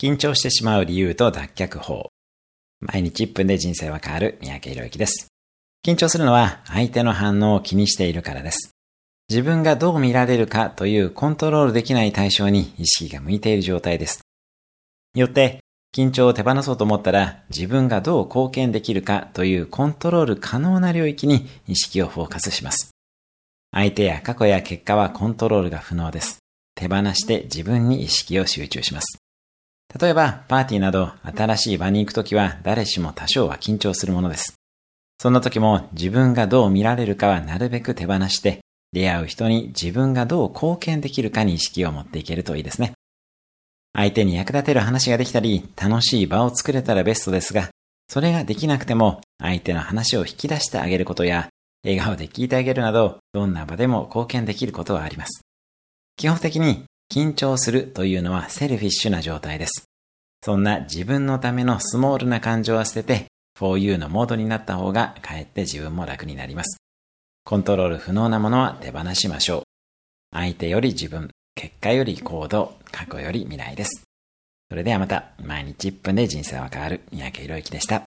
緊張してしまう理由と脱却法。毎日1分で人生は変わる三宅宏之です。緊張するのは相手の反応を気にしているからです。自分がどう見られるかというコントロールできない対象に意識が向いている状態です。よって、緊張を手放そうと思ったら自分がどう貢献できるかというコントロール可能な領域に意識をフォーカスします。相手や過去や結果はコントロールが不能です。手放して自分に意識を集中します。例えば、パーティーなど新しい場に行くときは誰しも多少は緊張するものです。そんな時も自分がどう見られるかはなるべく手放して、出会う人に自分がどう貢献できるかに意識を持っていけるといいですね。相手に役立てる話ができたり、楽しい場を作れたらベストですが、それができなくても相手の話を引き出してあげることや、笑顔で聞いてあげるなど、どんな場でも貢献できることはあります。基本的に緊張するというのはセルフィッシュな状態です。そんな自分のためのスモールな感情は捨てて、for you のモードになった方がかえって自分も楽になります。コントロール不能なものは手放しましょう。相手より自分、結果より行動、過去より未来です。それではまた、毎日1分で人生は変わる三宅宏之でした。